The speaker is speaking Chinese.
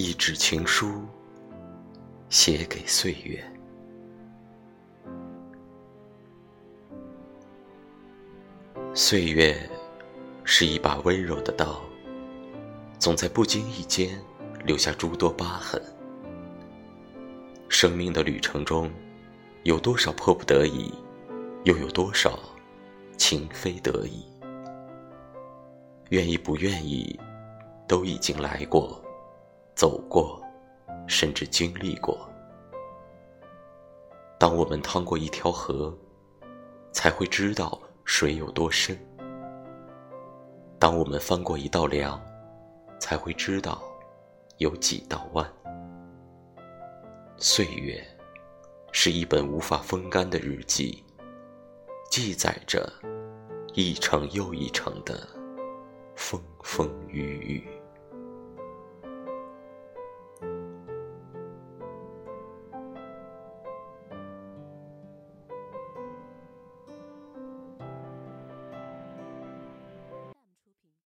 一纸情书，写给岁月。岁月是一把温柔的刀，总在不经意间留下诸多疤痕。生命的旅程中，有多少迫不得已，又有多少情非得已？愿意不愿意，都已经来过。走过，甚至经历过。当我们趟过一条河，才会知道水有多深；当我们翻过一道梁，才会知道有几道弯。岁月是一本无法风干的日记，记载着一程又一程的风风雨雨。